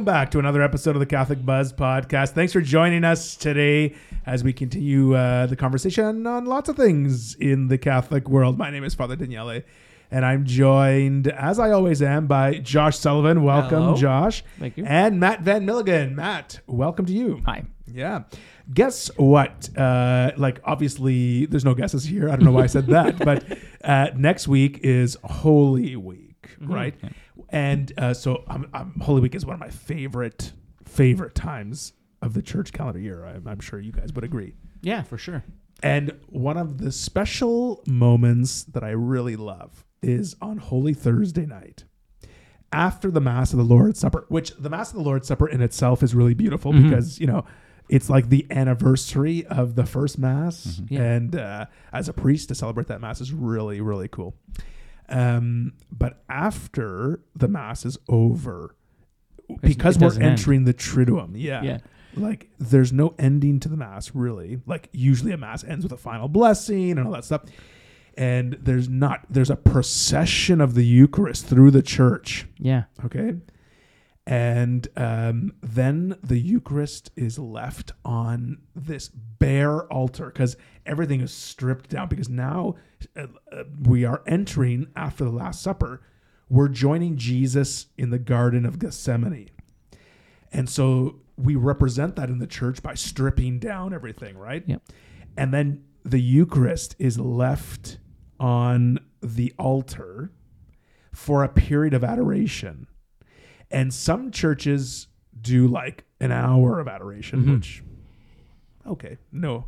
Welcome back to another episode of the Catholic Buzz podcast. Thanks for joining us today as we continue uh, the conversation on lots of things in the Catholic world. My name is Father Daniele, and I'm joined, as I always am, by Josh Sullivan. Welcome, Hello. Josh. Thank you. And Mat Van Milligan. Mat, welcome to you. Hi. Yeah. Guess what? Uh, like, obviously, there's no guesses here. I don't know why I said that, but uh, next week is Holy Week, right? And uh, so, um, um, Holy Week is one of my favorite favorite times of the church calendar year. I'm, I'm sure you guys would agree. Yeah, for sure. And one of the special moments that I really love is on Holy Thursday night. After the Mass of the Lord's Supper, which the Mass of the Lord's Supper in itself is really beautiful Mhm. because, you know, it's like the anniversary of the first Mass. Yeah. And uh, as a priest, to celebrate that Mass is really, really cool. Um, but after the Mass is over, because we're doesn't end. entering the Triduum, yeah, Yeah. like there's no ending to the mass really like usually a mass ends with a final blessing and all that stuff and there's not there's a procession of the eucharist through the church Yeah. okay and um, then the eucharist is left on this bare altar because everything is stripped down because now uh, uh, we are entering after the last supper we're joining jesus in the garden of gethsemane and so we represent that in the church by stripping down everything, right? Yep. And then the Eucharist is left on the altar for a period of adoration. And some churches do like an hour of adoration, Mhm. which, okay, no,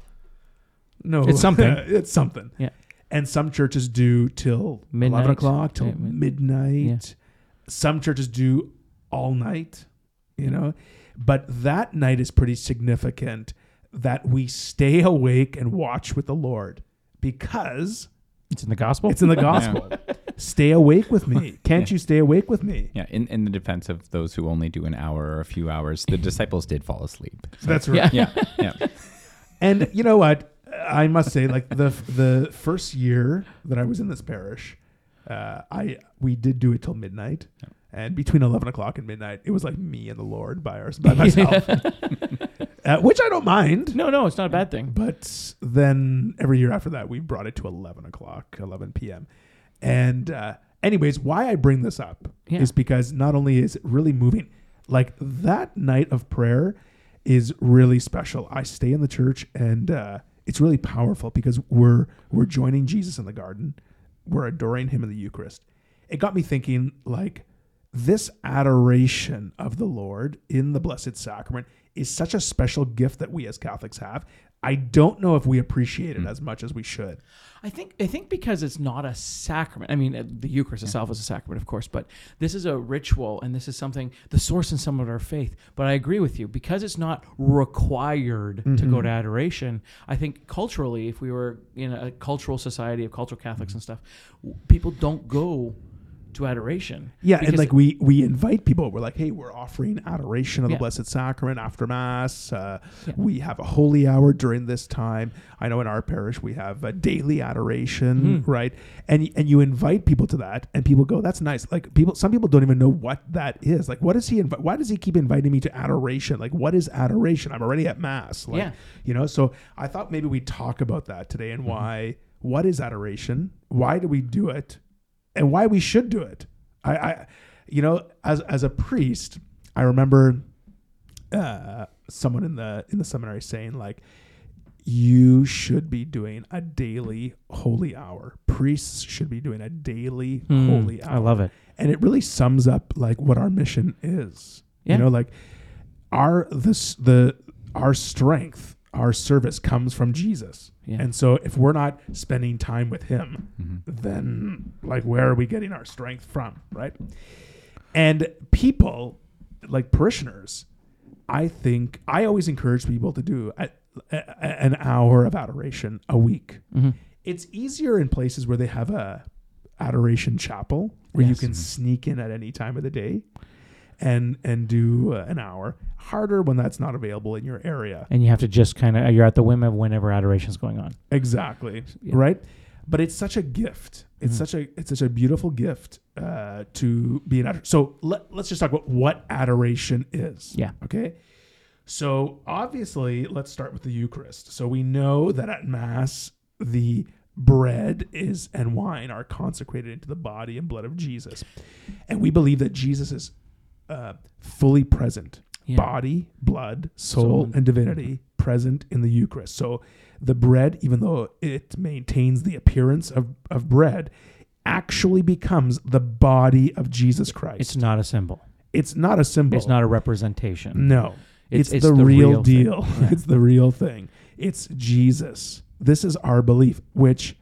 no. It's something. it's something. Yeah. And some churches do till 11 o'clock, till Yeah, mid- midnight. Some churches do all night, you know. But that night is pretty significant that we stay awake and watch with the Lord because It's in the gospel. it's in the gospel. Stay awake with me. Can't you stay awake with me? Yeah, in, in the defense of those who only do an hour or a few hours, the disciples did fall asleep. So- That's right. Yeah. yeah, yeah. And you know what? I must say, like the the first year that I was in this parish, uh, I we did do it till midnight, and between eleven o'clock and midnight, it was like me and the Lord by our by myself, uh, which I don't mind. no, no, it's not a bad thing. But then every year after that, we brought it to eleven o'clock, eleven p.m. And uh, anyways, why I bring this up Yeah. is because not only is it really moving, like that night of prayer is really special. I stay in the church and uh, it's really powerful because we're we're joining Jesus in the garden, we're adoring Him in the Eucharist. It got me thinking, like this adoration of the Lord in the Blessed Sacrament is such a special gift that we as Catholics have. I don't know if we appreciate it hmm. as much as we should. I think I think because it's not a sacrament. I mean, uh, the Eucharist itself is a sacrament, of course, but this is a ritual, and this is something the source and some of our faith. But I agree with you because it's not required to go mm-hmm. to adoration. I think culturally, if we were in a cultural society of cultural Catholics mm-hmm. and stuff, people don't go to adoration. Yeah, and like we we invite people. We're like, hey, we're offering adoration of the Yeah. Blessed Sacrament after Mass. Uh, Yeah. We have a holy hour during this time. I know in our parish we have a daily adoration, Mhm. right? And and you invite people to that, and people go, that's nice. Like people, some people don't even know what that is. Like, what does he invite? Why does he keep inviting me to adoration? Like, what is adoration? I'm already at Mass. Like, Yeah. you know. So I thought maybe we talk about that today and why. What is adoration? Why do we do it? And why we should do it. I, I you know, as as a priest, I remember uh, someone in the in the seminary saying like, you should be doing a daily holy hour. Priests should be doing a daily Hmm, holy hour. I love it. and it really sums up like what our mission is. Yeah. You know, like our this the our strength, our service comes from Jesus. Yeah. And so if we're not spending time with him, Mhm. then like where are we getting our strength from, right? And people like parishioners, I think I always encourage people to do a, a, an hour of adoration a week. hmm It's easier in places where they have a adoration chapel where you can sneak in at any time of the day and and do uh, an hour. Harder when that's not available in your area. And you have to just kind of you're at the whim of whenever adoration's going on. Exactly. Yeah. Right. but it's such a gift. It's Mhm. such a it's such a beautiful gift uh, to be an ador- so let, let's just talk about what adoration is. Yeah. Okay. So obviously, let's start with the Eucharist. So we know that at Mass, the bread is and wine are consecrated into the body and blood of Jesus, and we believe that Jesus is uh, fully present, Yeah. body, blood, soul, Soul. and divinity present in the Eucharist. So the bread, even though it maintains the appearance of, of bread, actually becomes the body of Jesus Christ. It's not a symbol. It's not a symbol. It's not a representation. No. It's, It's- it's the, the real, real deal. Yeah. it's the real thing. It's Jesus. This is our belief, which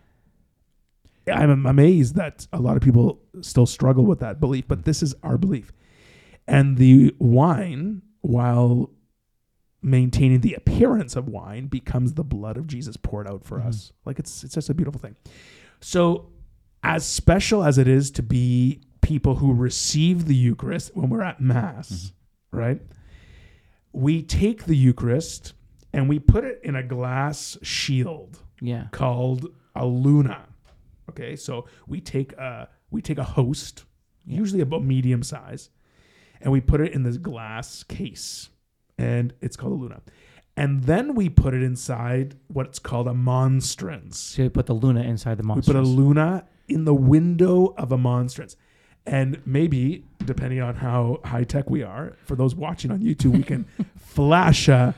I'm amazed that a lot of people still struggle with that belief, but this is our belief. And the wine, while maintaining the appearance of wine, becomes the blood of Jesus poured out for Mhm. us. Like it's it's just a beautiful thing. So, as special as it is to be people who receive the Eucharist when we're at Mass, right? We take the Eucharist and we put it in a glass shield Yeah. called a luna. Okay, so we take a we take a host, Yeah. usually about medium size, and we put it in this glass case, and it's called a luna. And then we put it inside what's called a monstrance. So you put the Luna inside the monstrance. We put a luna in the window of a monstrance. And maybe, depending on how high tech we are, for those watching on YouTube, we can flash a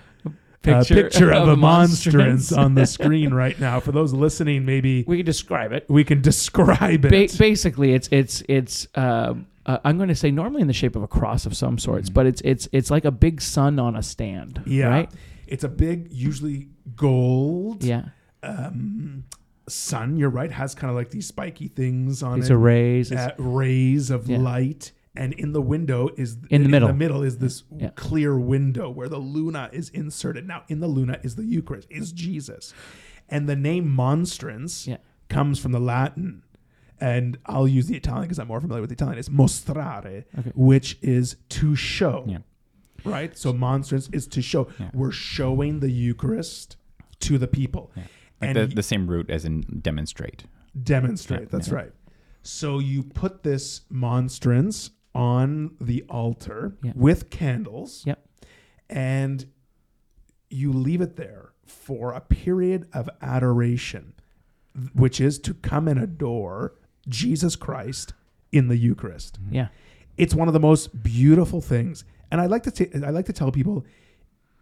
picture, picture of, a monstrance on the screen right now. For those listening, maybe we can describe it. we can describe Ba- it. basically, it's it's it's. Uh, uh, I'm going to say normally in the shape of a cross of some sorts, but it's it's it's like a big sun on a stand. yeah. Right. It's a big, usually gold Yeah. um, sun. You're right. Has kind of like these spiky things on These it. It's- uh, rays of Yeah. light. And in the window is In the middle. the middle is this Yeah. clear window where the luna is inserted. Now, in the luna is the Eucharist, is Jesus, and the name monstrance Yeah. comes from the Latin. And I'll use the Italian because I'm more familiar with the Italian. It's mostrare, Okay. which is to show. Yeah. Right. So monstrance is to show. Yeah. We're showing the Eucharist to the people. Yeah. Like And the, the same root as in demonstrate. demonstrate. That's right. So you put this monstrance on the altar with candles. Yep. And you leave it there for a period of adoration, which is to come and adore Jesus Christ in the Eucharist. Mm-hmm. yeah. It's one of the most beautiful things. And I like to t- I like to tell people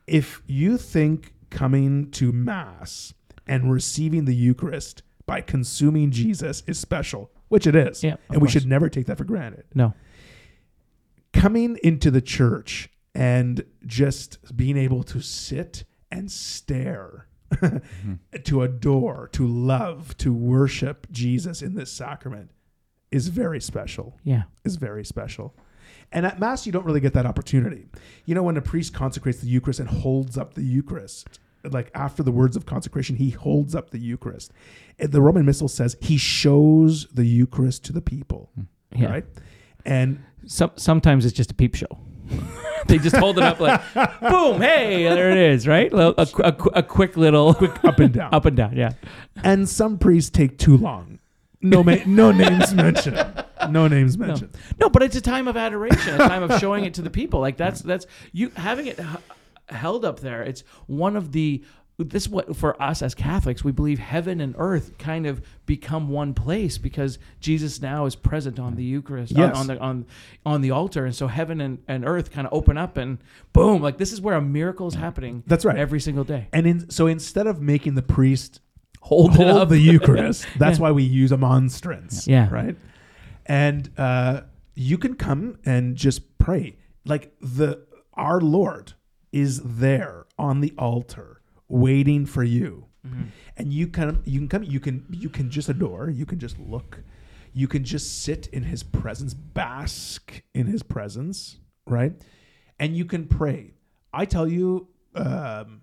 if you think coming to mass and receiving the Eucharist by consuming Jesus is special, which it is. Yeah, of and we course. should never take that for granted. No. Coming into the church and just being able to sit and stare, to adore, to love, to worship Jesus in this sacrament is very special Yeah. is very special. And at Mass, you don't really get that opportunity. You know, when a priest consecrates the Eucharist and holds up the Eucharist, like after the words of consecration, he holds up the Eucharist. And The Roman Missal says he shows the Eucharist to the people, hmm. Yeah. right? And Some sometimes it's just a peep show. they just hold it up like, boom, hey, there it is, right? A, a, a, a quick little up and down. up and down. Yeah. And some priests take too long. No, ma- no names mentioned. No names mentioned. No, but it's a time of adoration, a time of showing it to the people. Like that's that's you having it h- held up there. It's one of the this is what for us as Catholics we believe heaven and earth kind of become one place because Jesus now is present on the Eucharist on- Yes. on, the on on the altar, and so heaven and, and earth kind of open up and boom, like this is where a miracle is happening. That's right. every single day. And in, so instead of making the priest Hold, hold the Eucharist. That's Yeah. why we use a monstrance. Yeah. Right. And uh, you can come and just pray. Like the our Lord is there on the altar waiting for you. Mm-hmm. And you can you can come you can you can just adore, you can just look. You can just sit in his presence, bask in his presence, right? And you can pray. I tell you um,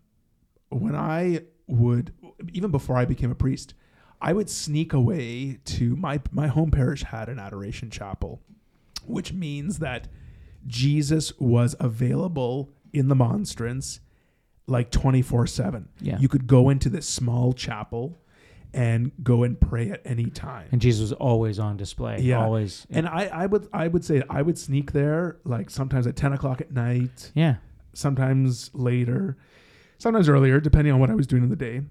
when I would, even before I became a priest, I would sneak away to my my home parish had an adoration chapel, which means that Jesus was available in the monstrance like 24/7. Yeah. You could go into this small chapel and go and pray at any time. And Jesus was always on display. Yeah. Always. And I, I would I would say I would sneak there like sometimes at ten o'clock at night, yeah. sometimes later, sometimes earlier, depending on what I was doing in the day.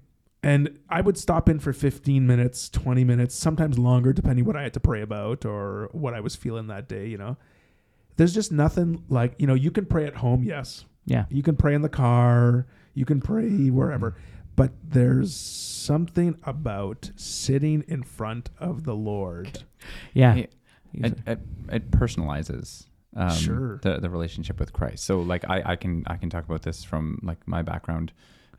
And I would stop in for 15 minutes, 20 minutes, sometimes longer, depending what I had to pray about or what I was feeling that day, you know. There's just nothing like, you know, you can pray at home, yes. Yeah. You can pray in the car, you can pray wherever. But there's something about sitting in front of the Lord. Yeah. Yeah. It, it, it personalizes um, Sure. the the relationship with Christ. So like I, I can I can talk about this from like my background.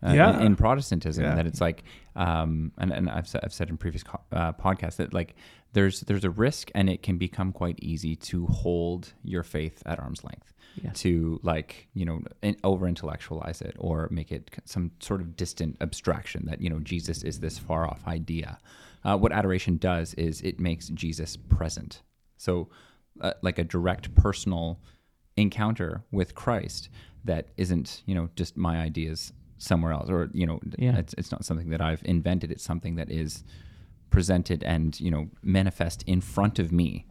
Uh, Yeah. in, in Protestantism, Yeah. that it's like, um, and, and I've said, I've said in previous co- uh, podcasts that like there's there's a risk, and it can become quite easy to hold your faith at arm's length, Yeah. to like you know over intellectualize it or make it some sort of distant abstraction that you know Jesus is this far off idea. Uh, what adoration does is it makes Jesus present. So, uh, like a direct personal encounter with Christ that isn't, you know, just my ideas somewhere else, or you know, Yeah. it's it's not something that I've invented. It's something that is presented and you know manifest in front of me.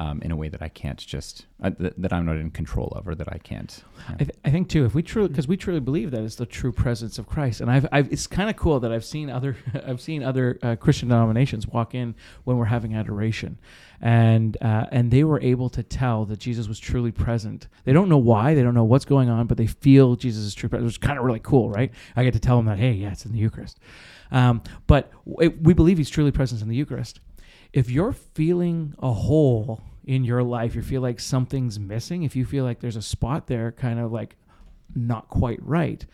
Um, in a way that I can't just uh, th- that I'm not in control of, or that I can't. I, th- I think too, if we truly, because we truly believe that it's the true presence of Christ, and I've, I've it's kind of cool that I've seen other, I've seen other uh, Christian denominations walk in when we're having adoration, and uh, and they were able to tell that Jesus was truly present. They don't know why, they don't know what's going on, but they feel Jesus is true presence, which is kind of really cool, right? I get to tell them that, hey, yeah, it's in the Eucharist, um, but w- we believe He's truly present in the Eucharist. If you're feeling a hole in your life, you feel like something's missing, if you feel like there's a spot there kind of like not quite right,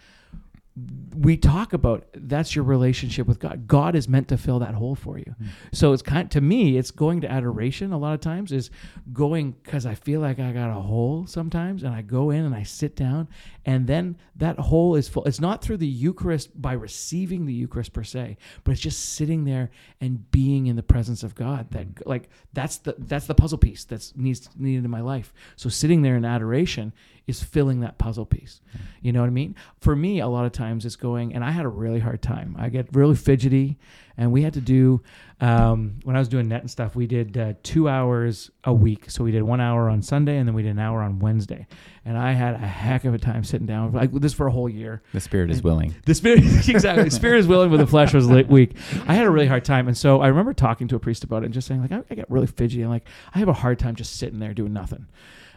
we talk about that's your relationship with God. God is meant to fill that hole for you. Hmm. So it's kind to me, it's going to adoration a lot of times is going because I feel like I got a hole sometimes, and I go in and I sit down, and then that hole is full. It's not through the Eucharist by receiving the Eucharist per se, but it's just sitting there and being in the presence of God. That hmm. like that's the that's the puzzle piece that's needs needed in my life. So sitting there in adoration is filling that puzzle piece. You know what I mean? For me, a lot of times it's going, and I had a really hard time. I get really fidgety, and we had to do um, when I was doing NET and stuff. We did uh, two hours a week, so we did one hour on Sunday, and then we did an hour on Wednesday. And I had a heck of a time sitting down like this for a whole year. the spirit is willing. The spirit, exactly. The spirit is willing, but the flesh was weak. I had a really hard time, and so I remember talking to a priest about it and just saying, like, I, I get really fidgety. and like, I have a hard time just sitting there doing nothing.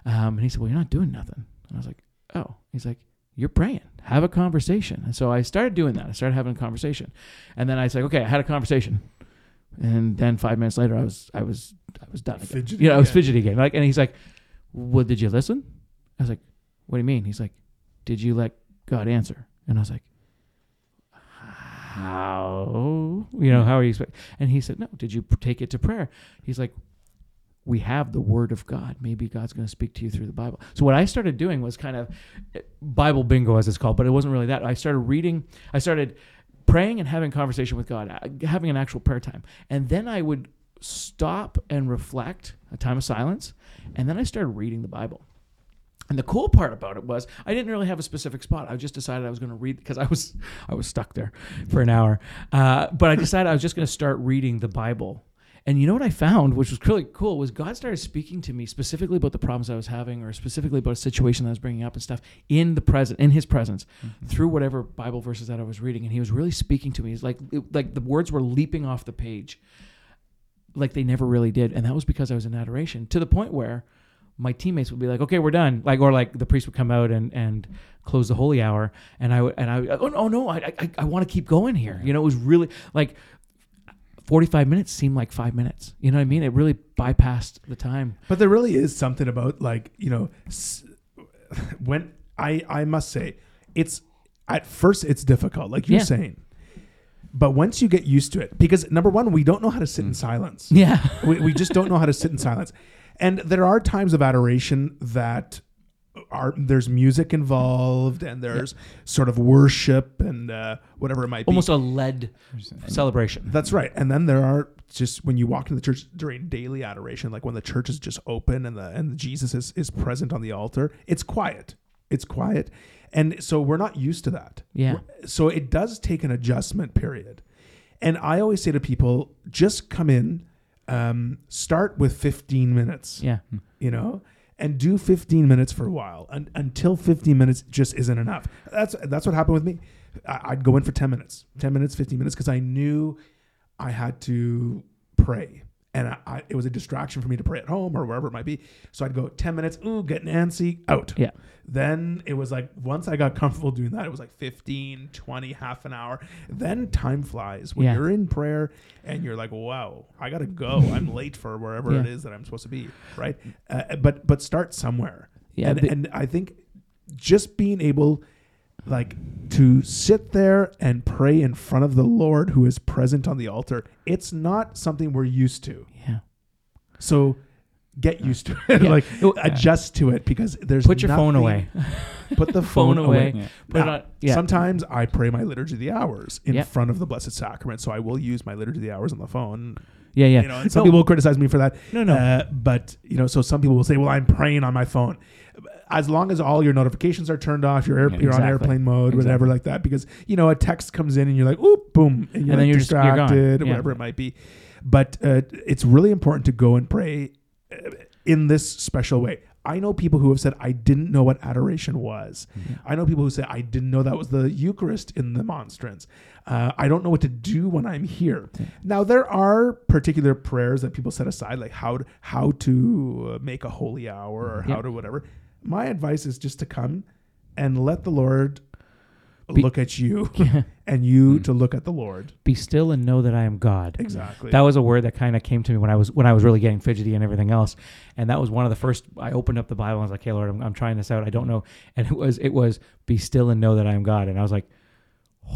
Um, and he said, Well, you're not doing nothing. And I was like, Oh. He's like, You're praying. Have a conversation. And so I started doing that. I started having a conversation, and then I was like, Okay, I had a conversation. And then five minutes later, I was, I was, I was done. Again. Fidgety You know, I was again. fidgety again. Like, and he's like, Well, did you listen? I was like, What do you mean? He's like, Did you let God answer? And I was like, How? You know, hmm. how are you expect? And he said, No. Did you take it to prayer? He's like, We have the Word of God. Maybe God's going to speak to you through the Bible. So what I started doing was kind of eh, Bible bingo, as it's called, but it wasn't really that. I started reading. I started praying and having conversation with God, uh, having an actual prayer time, and then I would stop and reflect, a time of silence, and then I started reading the Bible. And the cool part about it was I didn't really have a specific spot. I just decided I was going to read because I was I was stuck there for an hour. Uh, but I decided I was just going to start reading the Bible. And you know what I found, which was really cool, was God started speaking to me specifically about the problems I was having, or specifically about a situation that I was bringing up and stuff in the present, in His presence, mm-hmm. through whatever Bible verses that I was reading. And He was really speaking to me. It's like it, like the words were leaping off the page, like they never really did. And that was because I was in adoration to the point where my teammates would be like, "Okay, we're done." Like, or like the priest would come out and and close the holy hour, and I would and I would, oh no no I I, I want to keep going here. You know, it was really like forty five minutes seemed like five minutes. You know what I mean? It really bypassed the time. But there really is something about like you know, when I I must say, it's at first it's difficult, like you're Yeah. saying. But once you get used to it, because number one, we don't know how to sit in mm. silence. Yeah, we, we just don't know how to sit in silence. And there are times of adoration that are there's music involved and there's sort of worship and uh, whatever it might be. almost a led celebration. That's right. And then there are just when you walk into the church during daily adoration, like when the church is just open and the and Jesus is, is present on the altar, it's quiet. It's quiet. And so we're not used to that. Yeah. So it does take an adjustment period. And I always say to people, just come in, um, start with 15 minutes, Yeah. you know, and do 15 minutes for a while un- until 15 minutes just isn't enough. That's that's what happened with me. I- I'd go in for 10 minutes, 10 minutes, 15 minutes, because I knew I had to pray. And I, I, it was a distraction for me to pray at home or wherever it might be. So I'd go 10 minutes, ooh, get antsy, out. Yeah. Then it was like, once I got comfortable doing that, it was like 15, 20, half an hour. Then time flies when Yeah. you're in prayer and you're like, wow, I got to go. I'm late for wherever it Yeah. is that I'm supposed to be. Right. Uh, but, but start somewhere. Yeah, And, and I think just being able like to sit there and pray in front of the Lord who is present on the altar, it's not something we're used to. Yeah. So get used to it. Yeah. like adjust to it because there's Put your phone away. Put the phone, Phone away. away. Yeah. Put Now, on. Yeah. Sometimes I pray my liturgy of the hours in front of the Blessed Sacrament, so I will use my liturgy of the hours on the phone. yeah. Yeah. You know, some No, people will criticize me for that. No, no. Uh, but you know, so some people will say, "Well, I'm praying on my phone." As long as all your notifications are turned off, you're, air, Yeah, you're on airplane mode, whatever like that, because you know a text comes in and you're like, "Oop, boom," and you're, And then like you're just- you're gone. distracted, Yeah. whatever it might be. But uh, it's really important to go and pray uh, in this special way. I know people who have said, "I didn't know what adoration was." I know people who say, "I didn't know that was the Eucharist in the monstrance." Uh, I don't know what to do when I'm here. Now there are particular prayers that people set aside, like how to, how to uh, make a holy hour or how to whatever. My advice is just to come and let the Lord Be- look at you, and you Mm. to look at the Lord. Be still and know that I am God. Exactly. That was a word that kind of came to me when I was when I was really getting fidgety and everything else, and that was one of the first. I opened up the Bible and I was like, "Hey Lord, I'm, I'm trying this out. I don't know." And it was it was be still and know that I am God, and I was like,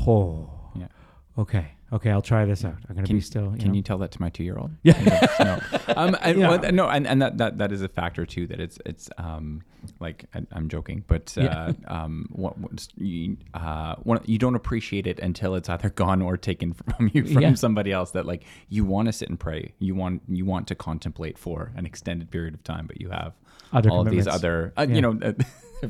"Oh, Yeah. okay, okay, I'll try this out. I'm gonna be still." You Can know? you tell that to my two-year-old? Yeah. no. Um, and, Yeah. well, no, and, and that, that that is a factor too. That it's it's um like I, I'm joking, but uh, Yeah. um what, what's- you uh one, you don't appreciate it until it's either gone or taken from you from Yeah. somebody else. That like you want to sit and pray, you want you want to contemplate for an extended period of time, but you have Other all of these other uh, Yeah. you know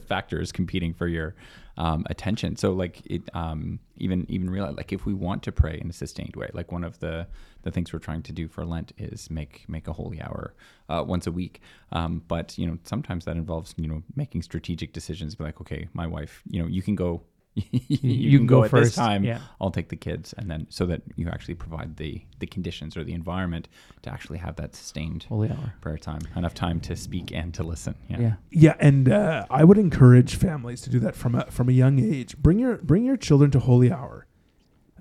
factors competing for your um, attention. So like it um, even even realize like if we want to pray in a sustained way, like one of the the things we're trying to do for Lent is make make a holy hour uh, once a week. Um, but you know sometimes that involves you know making strategic decisions. Be like, okay, my wife, you know, you can go. you, you can go go, at this first, time. yeah. I'll take the kids, and then so that you actually provide the the conditions or the environment to actually have that sustained holy hour. prayer time, enough time to speak and to listen. Yeah. Yeah. Yeah, and uh, I would encourage families to do that from a from a young age. Bring your bring your children to holy hour,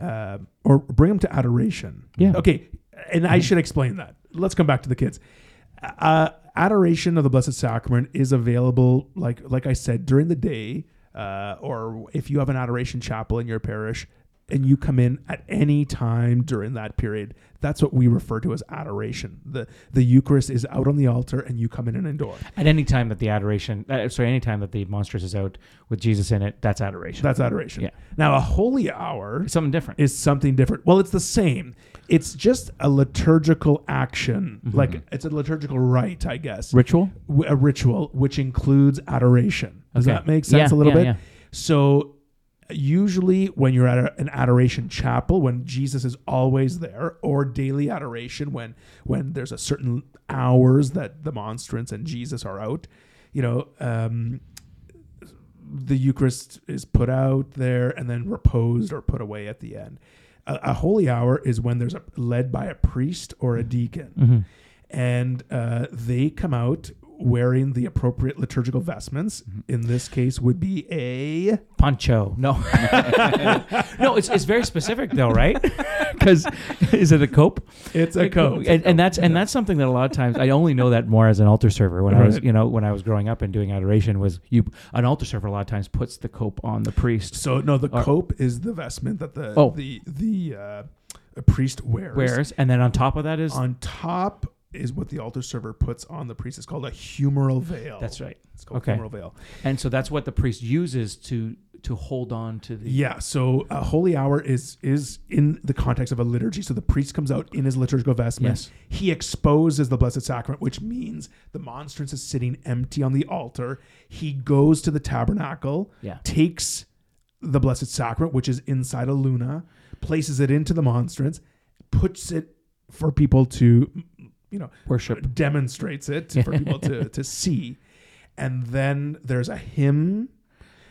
uh, or bring them to adoration. Yeah. Okay, and I should explain that. Let's come back to the kids. Uh, adoration of the Blessed Sacrament is available, like like I said, during the day, uh, or if you have an adoration chapel in your parish, and you come in at any time during that period. That's what we refer to as adoration. the The Eucharist is out on the altar, and you come in and adore. At any time that the adoration, uh, sorry, any time that the monstrance is out with Jesus in it, that's adoration. That's adoration. Yeah. Now, a holy hour something different. is something different. Well, it's the same. It's just a liturgical action, Mhm. like it's a liturgical rite, I guess, Ritual. W- a ritual which includes adoration. Does Okay. that make sense Yeah, a little yeah, bit? yeah. So, usually when you're at a, an adoration chapel, when Jesus is always there, or daily adoration, when when there's a certain hours that the monstrance and Jesus are out, you know, um, the Eucharist is put out there and then reposed or put away at the end. A, a holy hour is when there's a led by a priest or a deacon, Mhm. and uh, they come out wearing the appropriate liturgical vestments. In this case, would be a Poncho. No. no, it's, it's very specific though, right? Because is it a cope? it's a cope, And, and that's and that's something that a lot of times I only know that more as an altar server. When I was you know when I was growing up and doing adoration was you an altar server a lot of times puts the cope on the priest So no, the Or- cope is the vestment that the Oh. the the uh, a priest wears. wears, and then on top of that is on top is what the altar server puts on the priest. It's called a humeral veil. that's right. It's called Okay. humeral veil. And so that's what the priest uses to to hold on to the Yeah. So a holy hour is is in the context of a liturgy. So the priest comes out in his liturgical vestments. Yes. He exposes the blessed sacrament, which means the monstrance is sitting empty on the altar. He goes to the tabernacle, Yeah. takes the Blessed Sacrament, which is inside a luna, places it into the monstrance, puts it for people to, you know, Worship. demonstrates it for people to, to see. And then there's a hymn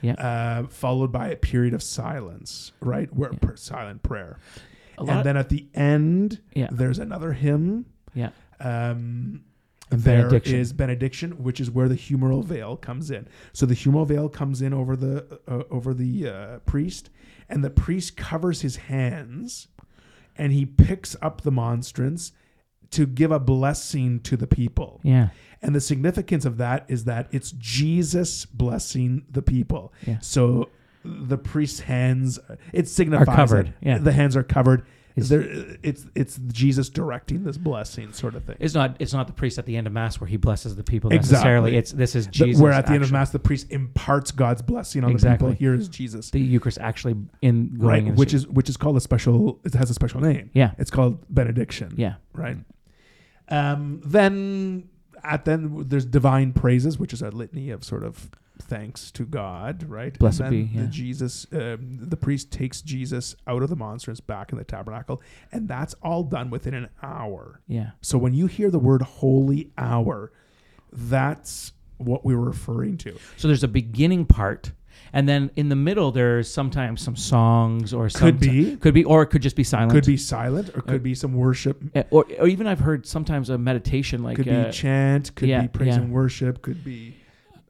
Yeah. uh, followed by a period of silence, right? Where Yeah. per- silent prayer. And then at the end, Yeah. there's another hymn. yeah. Um, there benediction. is benediction, which is where the humeral veil comes in. So the humeral veil comes in over the uh, over the uh, priest, and the priest covers his hands, and he picks up the monstrance to give a blessing to the people. Yeah. And the significance of that is that it's Jesus blessing the people. Yeah. So the priest's hands, it signifies are covered, that yeah. the hands are covered. Is- There, it's it's Jesus directing this blessing, sort of thing. It's not. It's not the priest at the end of mass where he blesses the people Exactly. necessarily. It's this is The- Jesus. where at the end of mass the priest imparts God's blessing on Exactly. the people. Here is Jesus, the Eucharist actually in going right? in Which is which is called a special. It has a special name. yeah It's called benediction. yeah Right. Um, then at then there's divine praises, which is a litany of sort of thanks to God, right? Blessed and then be, yeah. the Jesus. Um, the priest takes Jesus out of the monstrance back in the tabernacle, and that's all done within an hour. yeah So when you hear the word holy hour, that's what we were referring to. So there's a beginning part, and then in the middle there's sometimes some songs or some, Could be. could be, or it could just be silent. Could be silent, or could be some worship. Uh, or, or even I've heard sometimes a meditation like Could uh, be chant. Could yeah, be praise yeah. and worship. Could be,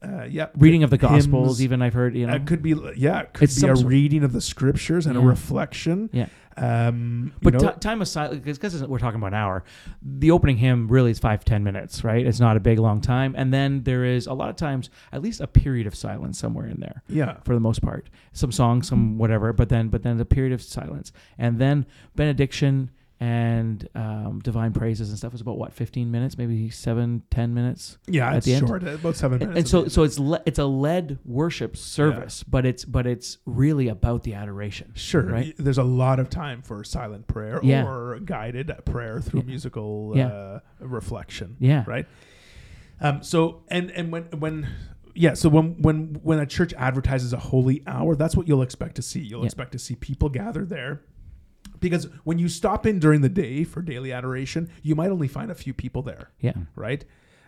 uh, yeah, reading of the hymns. Gospels. Even I've heard you know. Uh, could be yeah, could It's be a reading of the scriptures and a reflection. Yeah. Um, but know, ti- time of silence, because we're talking about an hour, the opening hymn really is five ten minutes, right? It's not a big long time, and then there is a lot of times at least a period of silence somewhere in there. yeah, for the most part. Some songs, some whatever, but then but then the period of silence, and then benediction and um, divine praises and stuff is about what fifteen minutes, maybe seven, ten minutes. yeah, At it's the end? short, uh, about seven And, minutes. and at so so it's le- it's a led worship service, but it's but it's really about the adoration. Sure. Right? There's a lot of time for silent prayer Yeah. or guided prayer through Yeah. musical Yeah. uh, reflection. Yeah, Right. Um. So and and when when yeah. So when when when a church advertises a holy hour, that's what you'll expect to see. You'll Yeah. expect to see people gather there. Because when you stop in during the day for daily adoration, you might only find a few people there yeah, right?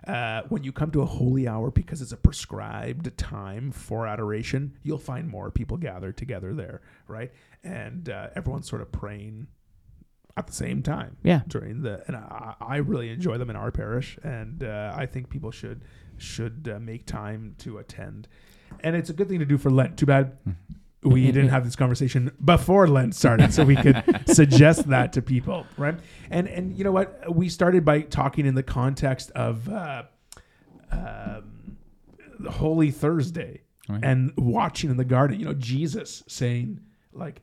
Uh, when you come to a holy hour because it's a prescribed time for adoration, you'll find more people gathered together there, right? And uh, everyone's sort of praying at the same time yeah. during the. And I, I really enjoy them in our parish, and uh, I think people should should uh, make time to attend. And it's a good thing to do for Lent. Too bad we didn't have this conversation before Lent started, so we could suggest that to people, right? And and you know what? We started by talking in the context of uh, um, Holy Thursday Right. and watching in the garden. You know, Jesus saying like,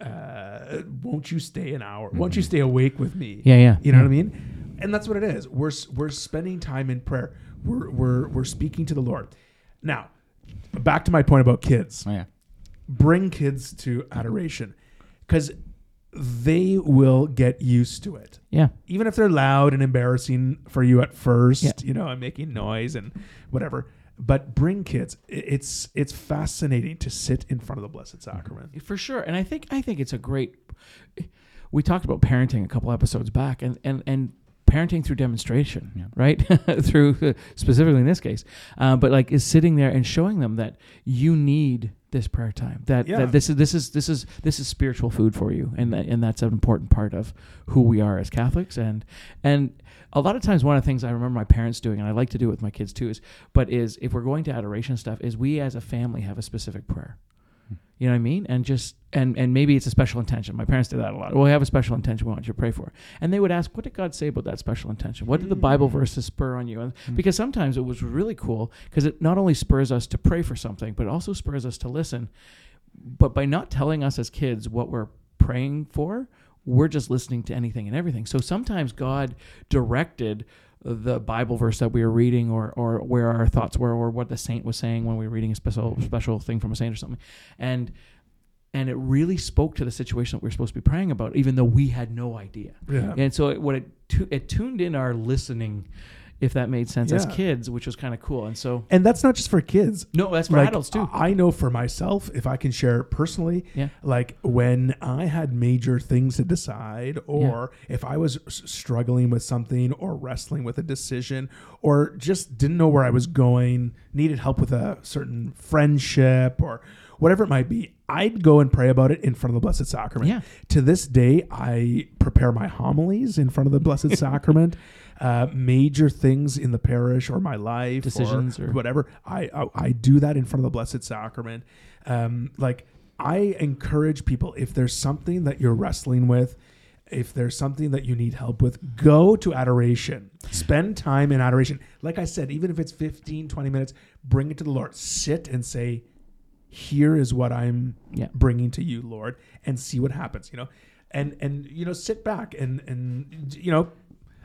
uh, "Won't you stay an hour? Won't you Mhm. stay awake with me?" Yeah, yeah. You know what I mean? And that's what it is. We're we're spending time in prayer. We're we're we're speaking to the Lord. Now, back to my point about kids Oh, yeah. Bring kids to adoration because they will get used to it. Yeah. Even if they're loud and embarrassing for you at first, Yeah. you know, and making noise and whatever. But bring kids. It's it's fascinating to sit in front of the Blessed Sacrament. For sure, and I think I think it's a great. We talked about parenting a couple episodes back, and and and parenting through demonstration, Yeah. right? through specifically in this case, uh, but like is sitting there and showing them that you need this prayer time. That, Yeah. that this is this is this is this is spiritual food for you, and that, and that's an important part of who we are as Catholics. And and a lot of times, one of the things I remember my parents doing, and I like to do it with my kids too, is but is if we're going to adoration stuff, is we as a family have a specific prayer. You know what I mean? And just and and maybe it's a special intention. My parents did that a lot. Well, we have a special intention we want you to pray for. And they would ask, "What did God say about that special intention? What did the Bible Mm. verses spur on you?" And Mm. because sometimes it was really cool because it not only spurs us to pray for something, but it also spurs us to listen. But by not telling us as kids what we're praying for, we're just listening to anything and everything. So sometimes God directed the Bible verse that we were reading, or or where our thoughts were, or what the saint was saying when we were reading a special special thing from a saint or something, and and it really spoke to the situation that we were supposed to be praying about, even though we had no idea. Yeah. And so it, what it tu- it tuned in our listening if that made sense as Yeah. kids, which was kind of cool. And so, And that's not just for kids. no, that's for Like, adults too. I know for myself, if I can share it personally, Yeah. like when I had major things to decide, or if I was s- struggling with something, or wrestling with a decision, or just didn't know where I was going, needed help with a certain friendship, or whatever it might be, I'd go and pray about it in front of the Blessed Sacrament. Yeah. To this day, I prepare my homilies in front of the Blessed Sacrament. Uh, major things in the parish or my life, Decisions or, or- whatever. I, I I do that in front of the Blessed Sacrament. Um, like I encourage people if there's something that you're wrestling with, if there's something that you need help with, go to adoration. Spend time in adoration. Like I said, even if it's 15, 20 minutes, bring it to the Lord. Sit and say, "Here is what I'm Yeah. bringing to you, Lord," and see what happens. You know, and and you know, sit back and and you know,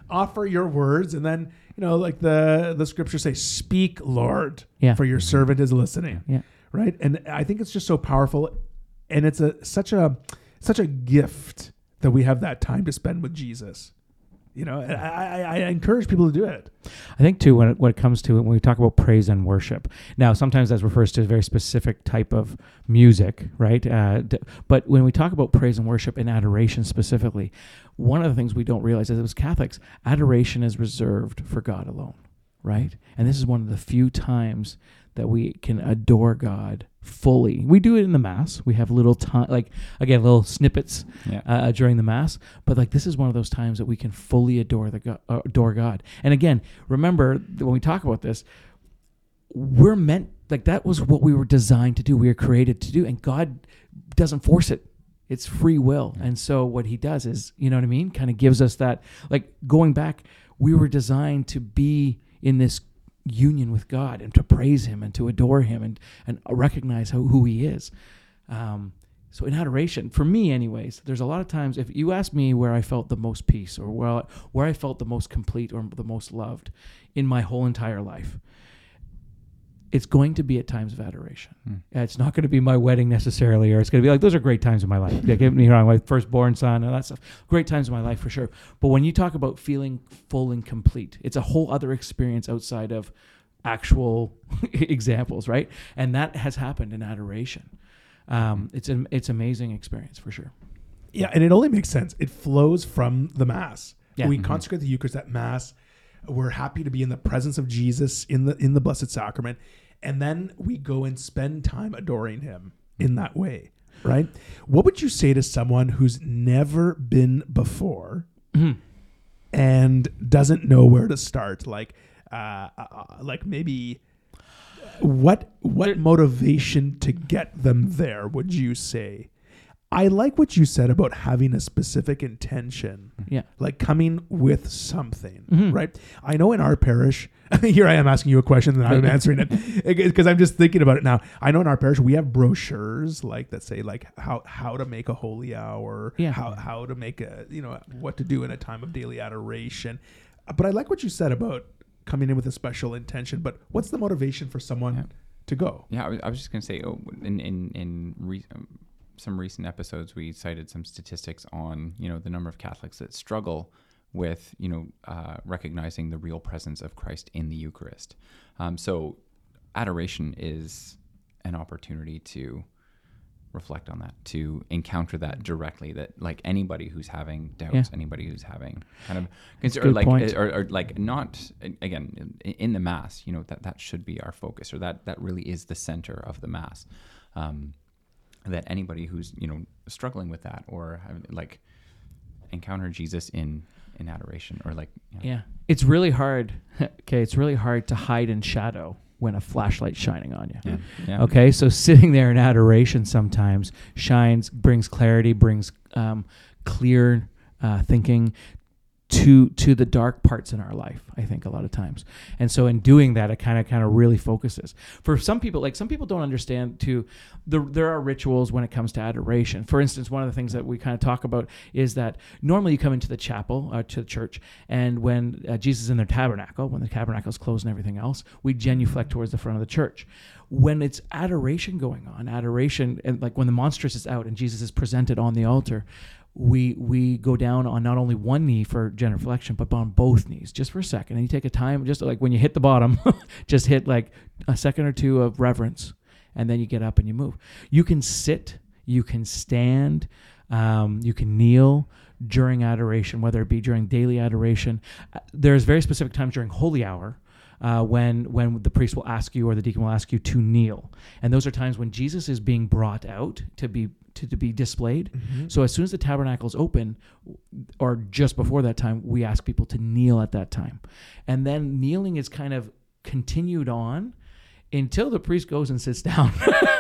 offer your words, and then you know, like the the scriptures say, "Speak, Lord, Yeah. for your servant is listening." Yeah. right? And I think it's just so powerful, and it's a such a such a gift that we have that time to spend with Jesus. You know, I, I, I encourage people to do it. I think too when it, when it comes to when we talk about praise and worship. Now, sometimes that refers to a very specific type of music, right? Uh, d- but when we talk about praise and worship and adoration specifically, one of the things we don't realize is as Catholics, adoration is reserved for God alone, right? And this is one of the few times that we can adore God fully. We do it in the Mass. We have little time, like again, little snippets Yeah. uh, during the mass. But like this is one of those times that we can fully adore the God, uh, adore God. And again, remember when we talk about this, we're meant like that was what we were designed to do. We were created to do, and God doesn't force it. It's free will. And so what He does is, you know what I mean, kind of gives us that. Like going back, we were designed to be in this union with God and to praise Him and to adore Him and and recognize who He is. Um, so in adoration, for me, anyways, there's a lot of times if you ask me where I felt the most peace or where where I felt the most complete or the most loved in my whole entire life, it's going to be at times of adoration. Uh, It's not going to be my wedding necessarily, or it's going to be like those are great times in my life. Like, get me wrong, my firstborn son and that stuff, great times in my life for sure. But when you talk about feeling full and complete, it's a whole other experience outside of actual examples, right? And that has happened in adoration. Um, it's an it's amazing experience for sure. Yeah, and it only makes sense. It flows from the Mass. Yeah. We Mhm. consecrate the Eucharist at Mass. We're happy to be in the presence of Jesus in the in the Blessed Sacrament, and then we go and spend time adoring Him in that way. Right? What would you say to someone who's never been before and doesn't know where to start? Like, uh, uh, uh, like maybe what what There- motivation to get them there would you say? I like what you said about having a specific intention, Yeah. like coming with something, Mhm. right? I know in our parish, here I am asking you a question and I'm answering it because I'm just thinking about it now. I know in our parish we have brochures like that say like how how to make a holy hour, Yeah. how how to make a you know what to do in a time of daily adoration. But I like what you said about coming in with a special intention. But what's the motivation for someone Yeah. to go? Yeah, I was, I was just going to say, oh, in in in re- um, some recent episodes, we cited some statistics on you know the number of Catholics that struggle with you know uh, recognizing the real presence of Christ in the Eucharist. Um, so, adoration is an opportunity to reflect on that, to encounter that directly. That like anybody who's having doubts, Yeah. anybody who's having kind of or like or, or like not again in, in the mass you know that that should be our focus or that that really is the center of the mass um, that anybody who's you know struggling with that or like encounter jesus in in adoration or like you know, Yeah. It's really hard. okay. It's really hard to hide in shadow when a flashlight's shining on you. yeah, yeah. Okay, so sitting there in adoration sometimes shines, brings clarity, brings um, clear uh, thinking to to the dark parts in our life. I think a lot of times, and so in doing that, it kind of kind of really focuses. For some people, like some people don't understand too. The, there are rituals when it comes to adoration. For instance, one of the things that we kind of talk about is that normally you come into the chapel uh, to the church, and when uh, Jesus is in the tabernacle, when the tabernacle is closed and everything else, we genuflect towards the front of the church when it's adoration going on, adoration, and like when the monstrance is out and Jesus is presented on the altar, we we go down on not only one knee for genuflection, but on both knees, just for a second. And you take a time, just like when you hit the bottom, just hit like a second or two of reverence, and then you get up and you move. You can sit, you can stand, um, you can kneel during adoration, whether it be during daily adoration. Uh, There's very specific times during holy hour uh, when when the priest will ask you or the deacon will ask you to kneel, and those are times when Jesus is being brought out to be to, to be displayed. Mm-hmm. So as soon as the tabernacle is open, or just before that time, we ask people to kneel at that time, and then kneeling is kind of continued on until the priest goes and sits down.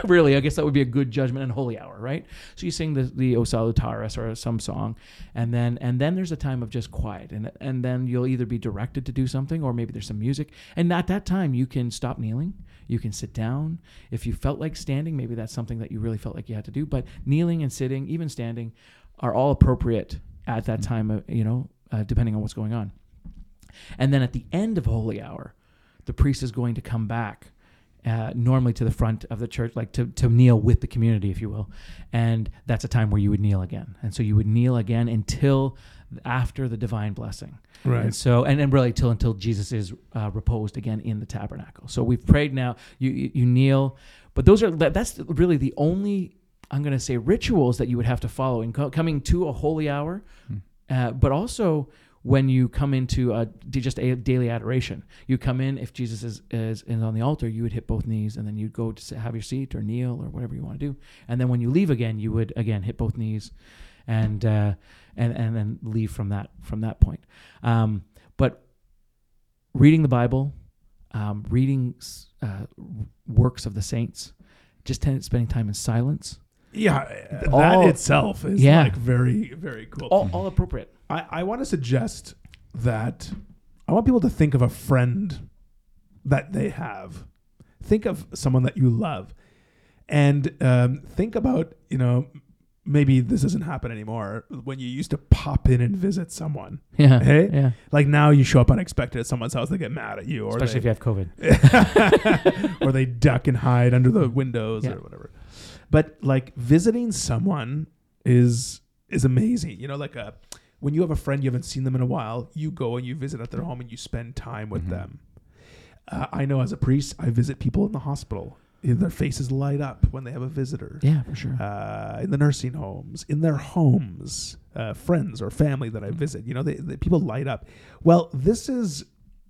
really, I guess that would be a good judgment and holy hour, right? So you sing the the O Salutaris or some song, and then and then there's a time of just quiet, and and then you'll either be directed to do something, or maybe there's some music, and at that time you can stop kneeling, you can sit down. If you felt like standing, maybe that's something that you really felt like you had to do. But kneeling and sitting, even standing, are all appropriate at that time. You know, uh, depending on what's going on. And then at the end of holy hour, the priest is going to come back, uh, normally to the front of the church, like to, to kneel with the community, if you will. And that's a time where you would kneel again. And so you would kneel again until after the divine blessing. Right. And so, and, and really till until Jesus is uh, reposed again in the tabernacle. So we've prayed now. You you, you kneel, but those are that's really the only I'm going to say rituals that you would have to follow in co- coming to a holy hour, uh, but also when you come into a, just a daily adoration. You come in if Jesus is, is is on the altar, you would hit both knees, and then you'd go to have your seat or kneel or whatever you want to do. And then when you leave again, you would again hit both knees, and uh, and and then leave from that from that point. Um, but reading the Bible, um, reading uh, works of the saints, just ten- spending time in silence, Yeah, that All- itself is Yeah. like very, very cool. all, all appropriate. I, I want to suggest that I want people to think of a friend that they have. Think of someone that you love, and um, think about you know maybe this doesn't happen anymore when you used to pop in and visit someone. Yeah, Hey? yeah. Like now you show up unexpected at someone's house, they get mad at you, or Especially if you have COVID. or they duck and hide under the windows Yeah. or whatever. But like visiting someone is is amazing. You know, like a when you have a friend you haven't seen them in a while, you go and you visit at their home and you spend time with Mhm. them. Uh, I know as a priest, I visit people in the hospital. Their faces light up when they have a visitor. Yeah, for sure. Uh, in the nursing homes, in their homes, uh, friends or family that I visit, you know, they, they, people light up. Well, this is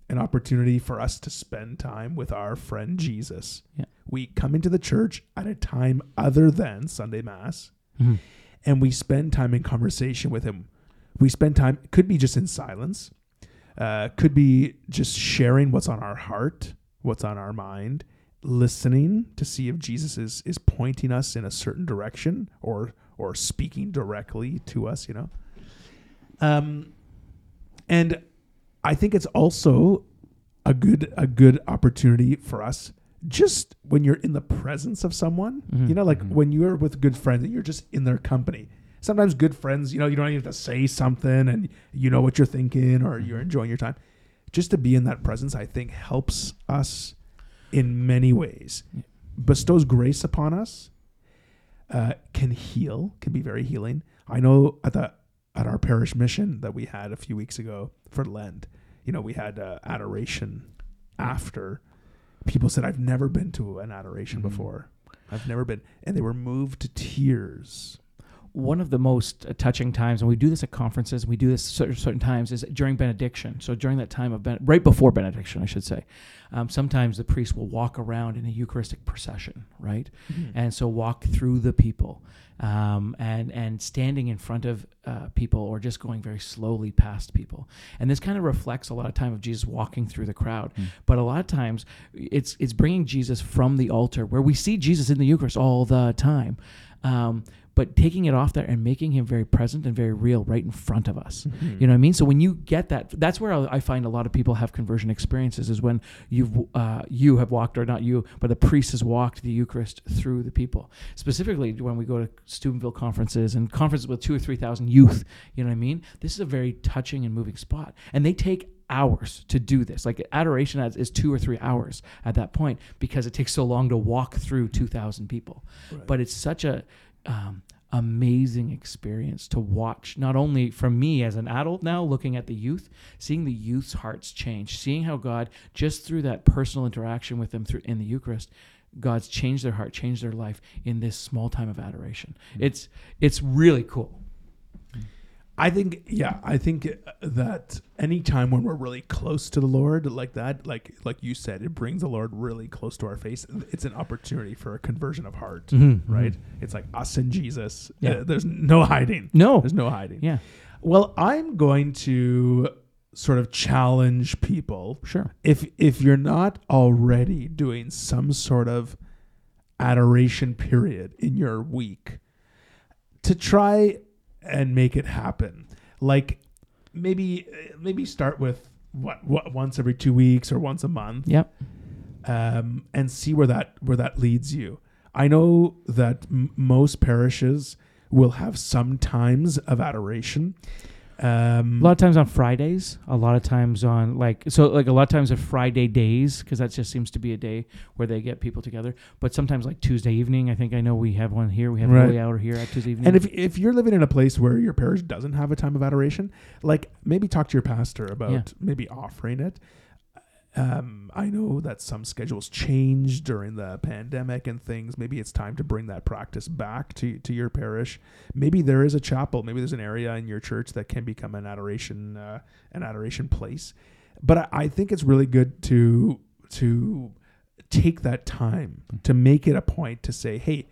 an opportunity for us to spend time with our friend Jesus. Yeah. We come into the church at a time other than Sunday Mass, Mhm. and we spend time in conversation with him. We spend time, could be just in silence, uh, could be just sharing what's on our heart, what's on our mind, listening to see if Jesus is, is pointing us in a certain direction or or speaking directly to us, you know. Um, and I think it's also a good a good opportunity for us just when you're in the presence of someone, Mhm. you know, like Mhm. when you're with good friends and you're just in their company. Sometimes good friends, you know, you don't even have to say something and you know what you're thinking or you're enjoying your time. Just to be in that presence, I think helps us in many ways. Bestows grace upon us, uh, can heal, can be very healing. I know at the at our parish mission that we had a few weeks ago for Lent, you know, we had uh, adoration after. People said, "I've never been to an adoration Mhm. before. I've never been," and they were moved to tears. One of the most uh, touching times, and we do this at conferences, we do this certain, certain times, is during benediction. So during that time of ben- right before benediction, I should say, um, sometimes the priest will walk around in a Eucharistic procession, right? and so walk through the people um, and and standing in front of uh, people or just going very slowly past people and this kind of reflects a lot of time of jesus walking through the crowd Mm. but a lot of times it's it's bringing jesus from the altar where we see jesus in the eucharist all the time um, but taking it off there and making him very present and very real right in front of us you know what I mean? So when you get that, that's where I find a lot of people have conversion experiences. Is when you've uh, you have walked, or not you, but the priest has walked the Eucharist through the people. Specifically, when we go to Steubenville conferences and conferences with two or three thousand youth, you know what I mean? This is a very touching and moving spot, and they take hours to do this. Like adoration is- is two or three hours at that point because it takes so long to walk through two thousand people Right. but it's such a um, amazing experience to watch not only from me as an adult now looking at the youth seeing the youth's hearts change seeing how god just through that personal interaction with them through in the eucharist god's changed their heart changed their life in this small time of adoration. It's it's really cool I think, yeah, I think that any time when we're really close to the Lord, like that, like like you said, it brings the Lord really close to our face. It's an opportunity for a conversion of heart, Mhm, right? mhm. It's like us and Jesus. Yeah. Uh, there's no hiding. no There's no hiding. yeah Well, I'm going to sort of challenge people sure if if you're not already doing some sort of adoration period in your week to try and make it happen. Like maybe maybe start with what, what once every 2 weeks or once a month. Yep. Um, and see where that where that leads you. I know that m- most parishes will have some times of adoration um, a lot of times on Fridays, a lot of times on like so like a lot of times at Friday days because that just seems to be a day where they get people together. But sometimes like Tuesday evening, I think I know we have one here. We have Right. a holy hour here at Tuesday evening. And if if you're living in a place where your parish doesn't have a time of adoration, like maybe talk to your pastor about Yeah. maybe offering it. Um, I know that some schedules changed during the pandemic and things. Maybe it's time to bring that practice back to to your parish. Maybe there is a chapel. Maybe there's an area in your church that can become an adoration uh, an adoration place. But I, I think it's really good to to take that time to make it a point to say, hey,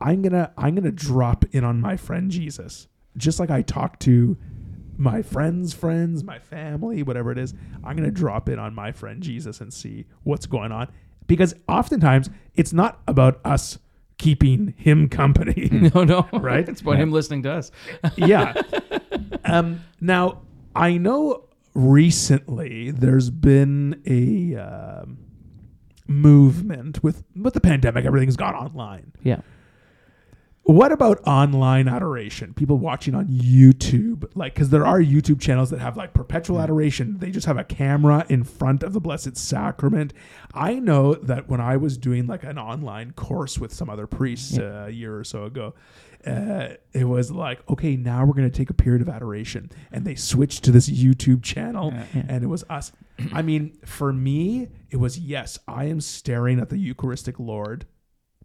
I'm gonna I'm gonna drop in on my friend Jesus, just like I talk to my friends' friends, my family, whatever it is. I'm gonna drop in on my friend Jesus and see what's going on, because oftentimes it's not about us keeping him company. no, no, Right? It's about him listening to us. yeah. Um, now I know recently there's been a um, movement with with the pandemic. Everything's gone online. Yeah, What about online adoration? People watching on YouTube, like, because there are YouTube channels that have like perpetual adoration. They just have a camera in front of the Blessed Sacrament. I know that when I was doing like an online course with some other priests uh, a year or so ago, uh, it was like, okay, now we're going to take a period of adoration. And they switched to this YouTube channel, Yeah, yeah. and it was us. I mean, for me, it was yes, I am staring at the Eucharistic Lord,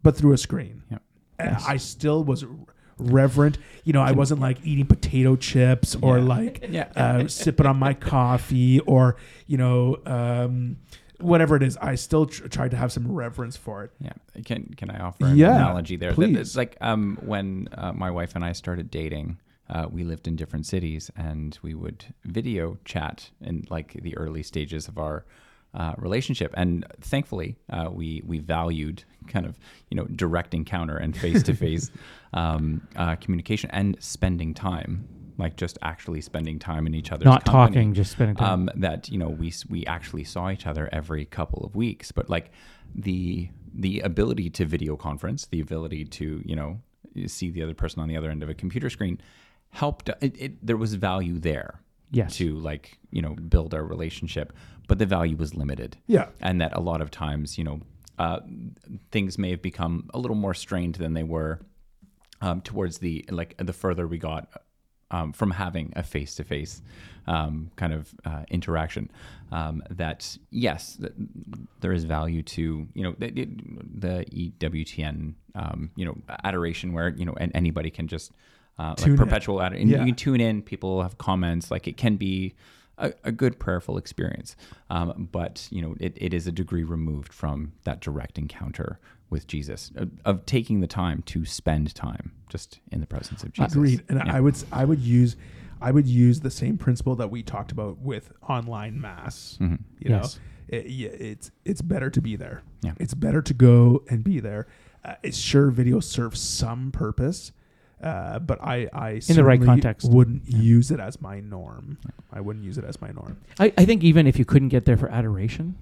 but through a screen. Yeah. I still was reverent. You know, I wasn't like eating potato chips or Yeah. like Yeah. uh, sipping on my coffee or you know um, whatever it is. I still tr- tried to have some reverence for it. Yeah. Can can I offer an Yeah, analogy there? Please. It's like um, when uh, my wife and I started dating, uh, we lived in different cities and we would video chat in like the early stages of our uh, relationship. And thankfully, uh, we we valued kind of you know direct encounter and face to face communication and spending time. Like just actually spending time in each other's not company talking, just spending time. um, that you know we we actually saw each other every couple of weeks but like the the ability to video conference the ability to you know see the other person on the other end of a computer screen helped it, it there was value there yes, to like you know build our relationship but the value was limited Yeah. and that a lot of times you know uh, things may have become a little more strained than they were um, towards the like the further we got um, from having a face-to-face um, kind of uh, interaction um, that yes th- there is value to you know the, the EWTN um, you know adoration where you know and anybody can just uh, like perpetual ad- and Yeah. you can tune in people have comments like it can be a, a good prayerful experience um, but you know it, it is a degree removed from that direct encounter with jesus of, of taking the time to spend time just in the presence of jesus Agreed. And Yeah. I would s- I would use I would use the same principle that we talked about with online mass. Mhm. You Yes. know, it, it's it's better to be there. Yeah. It's better to go and be there. Uh, it's sure video serves some purpose, uh, but I I in the right context. wouldn't use it as my norm. I wouldn't use it as my norm. I, I think even if you couldn't get there for adoration,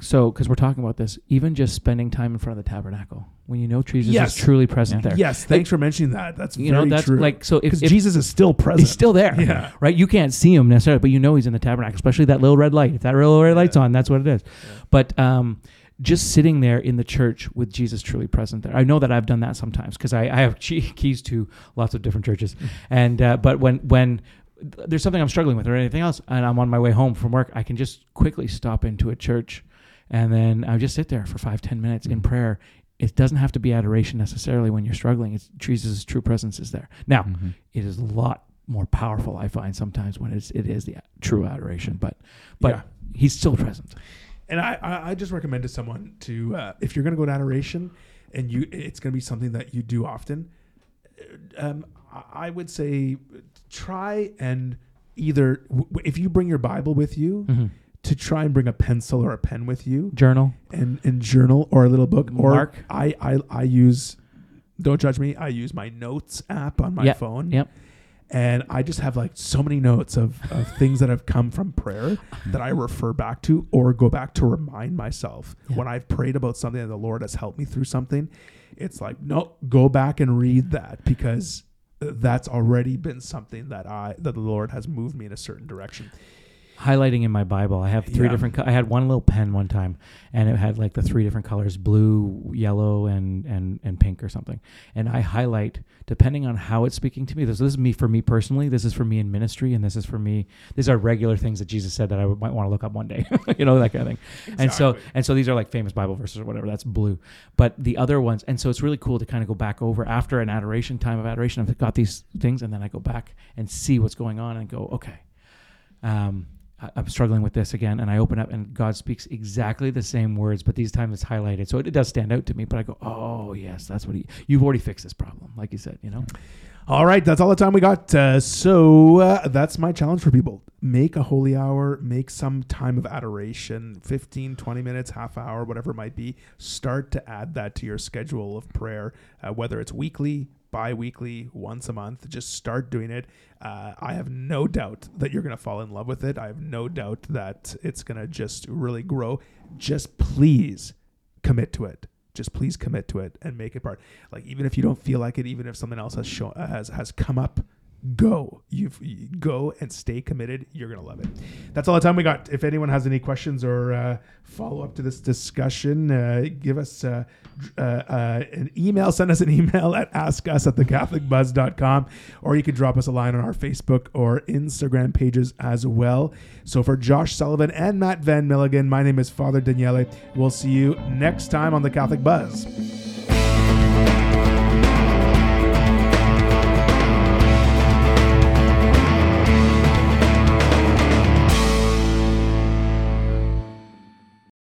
so because we're talking about this, even just spending time in front of the tabernacle when you know Jesus Yes. is truly present Yeah. there. Yes, thanks for mentioning that. That's you know that's true. like so if, if Jesus is still present. he's still there, Yeah. right? You can't see him necessarily, but you know he's in the tabernacle, especially that little red light. If that little red light's on, that's what it is. But um, just sitting there in the church with Jesus truly present there. I know that I've done that sometimes because I, I have keys to lots of different churches, Mm-hmm. and uh, but when when there's something I'm struggling with or anything else, and I'm on my way home from work, I can just quickly stop into a church, and then I just sit there for five ten minutes in Mm-hmm. prayer. It doesn't have to be adoration necessarily when you're struggling. It's Jesus' true presence is there. Now, Mhm. it is a lot more powerful. I find sometimes when it's it is the true adoration, but but Yeah. he's still present. And I, I, I just recommend to someone to uh, if you're going to go to adoration, and you it's going to be something that you do often. uh, Um, I- would say try and either w- if you bring your Bible with you, Mm-hmm. to try and bring a pencil or a pen with you Journal. and and journal or a little book. Or Mark. I I I use. Don't judge me. I use my notes app on my Yep, phone. yep. And I just have like so many notes of, of things that have come from prayer that I refer back to or go back to remind myself Yeah. when I've prayed about something and the Lord has helped me through something. It's like, no, go back and read that because uh, that's already been something that I that the Lord has moved me in a certain direction. Highlighting in my Bible. I have three Yeah. different. Co- I had one little pen one time, and it had like the three different colors: blue, yellow, and and and pink or something. And I highlight depending on how it's speaking to me. This, this is me for me personally. This is for me in ministry, and this is for me. These are regular things that Jesus said that I might want to look up one day. you know that kind of thing. And so and so these are like famous Bible verses or whatever. That's blue. But the other ones, and so it's really cool to kind of go back over after an adoration time of adoration. I've got these things, and then I go back and see what's going on and go, okay. Um, I'm struggling with this again, and I open up, and God speaks exactly the same words, but these times it's highlighted, so it, it does stand out to me. But I go, "Oh yes, that's what he. You've already fixed this problem, like you said, you know." All right, that's all the time we got. Uh, so uh, that's my challenge for people. Make a holy hour, make some time of adoration 15, 20 minutes, half hour, whatever it might be. Start to add that to your schedule of prayer, uh, whether it's weekly, bi weekly, once a month. Just start doing it. Uh, I have no doubt that you're going to fall in love with it. I have no doubt that it's going to just really grow. Just please commit to it just please commit to it and make it part like even if you don't feel like it even if something else has shown has has come up go. You go and stay committed. You're gonna love it. That's all the time we got. If anyone has any questions or uh, follow up to this discussion uh, give us uh, uh, uh, an email send us an email at ask us at thecatholicbuzz.com or you can drop us a line on our facebook or instagram pages as well. So for josh sullivan and mat van milligan my name is father daniele. We'll see you next time on the catholic buzz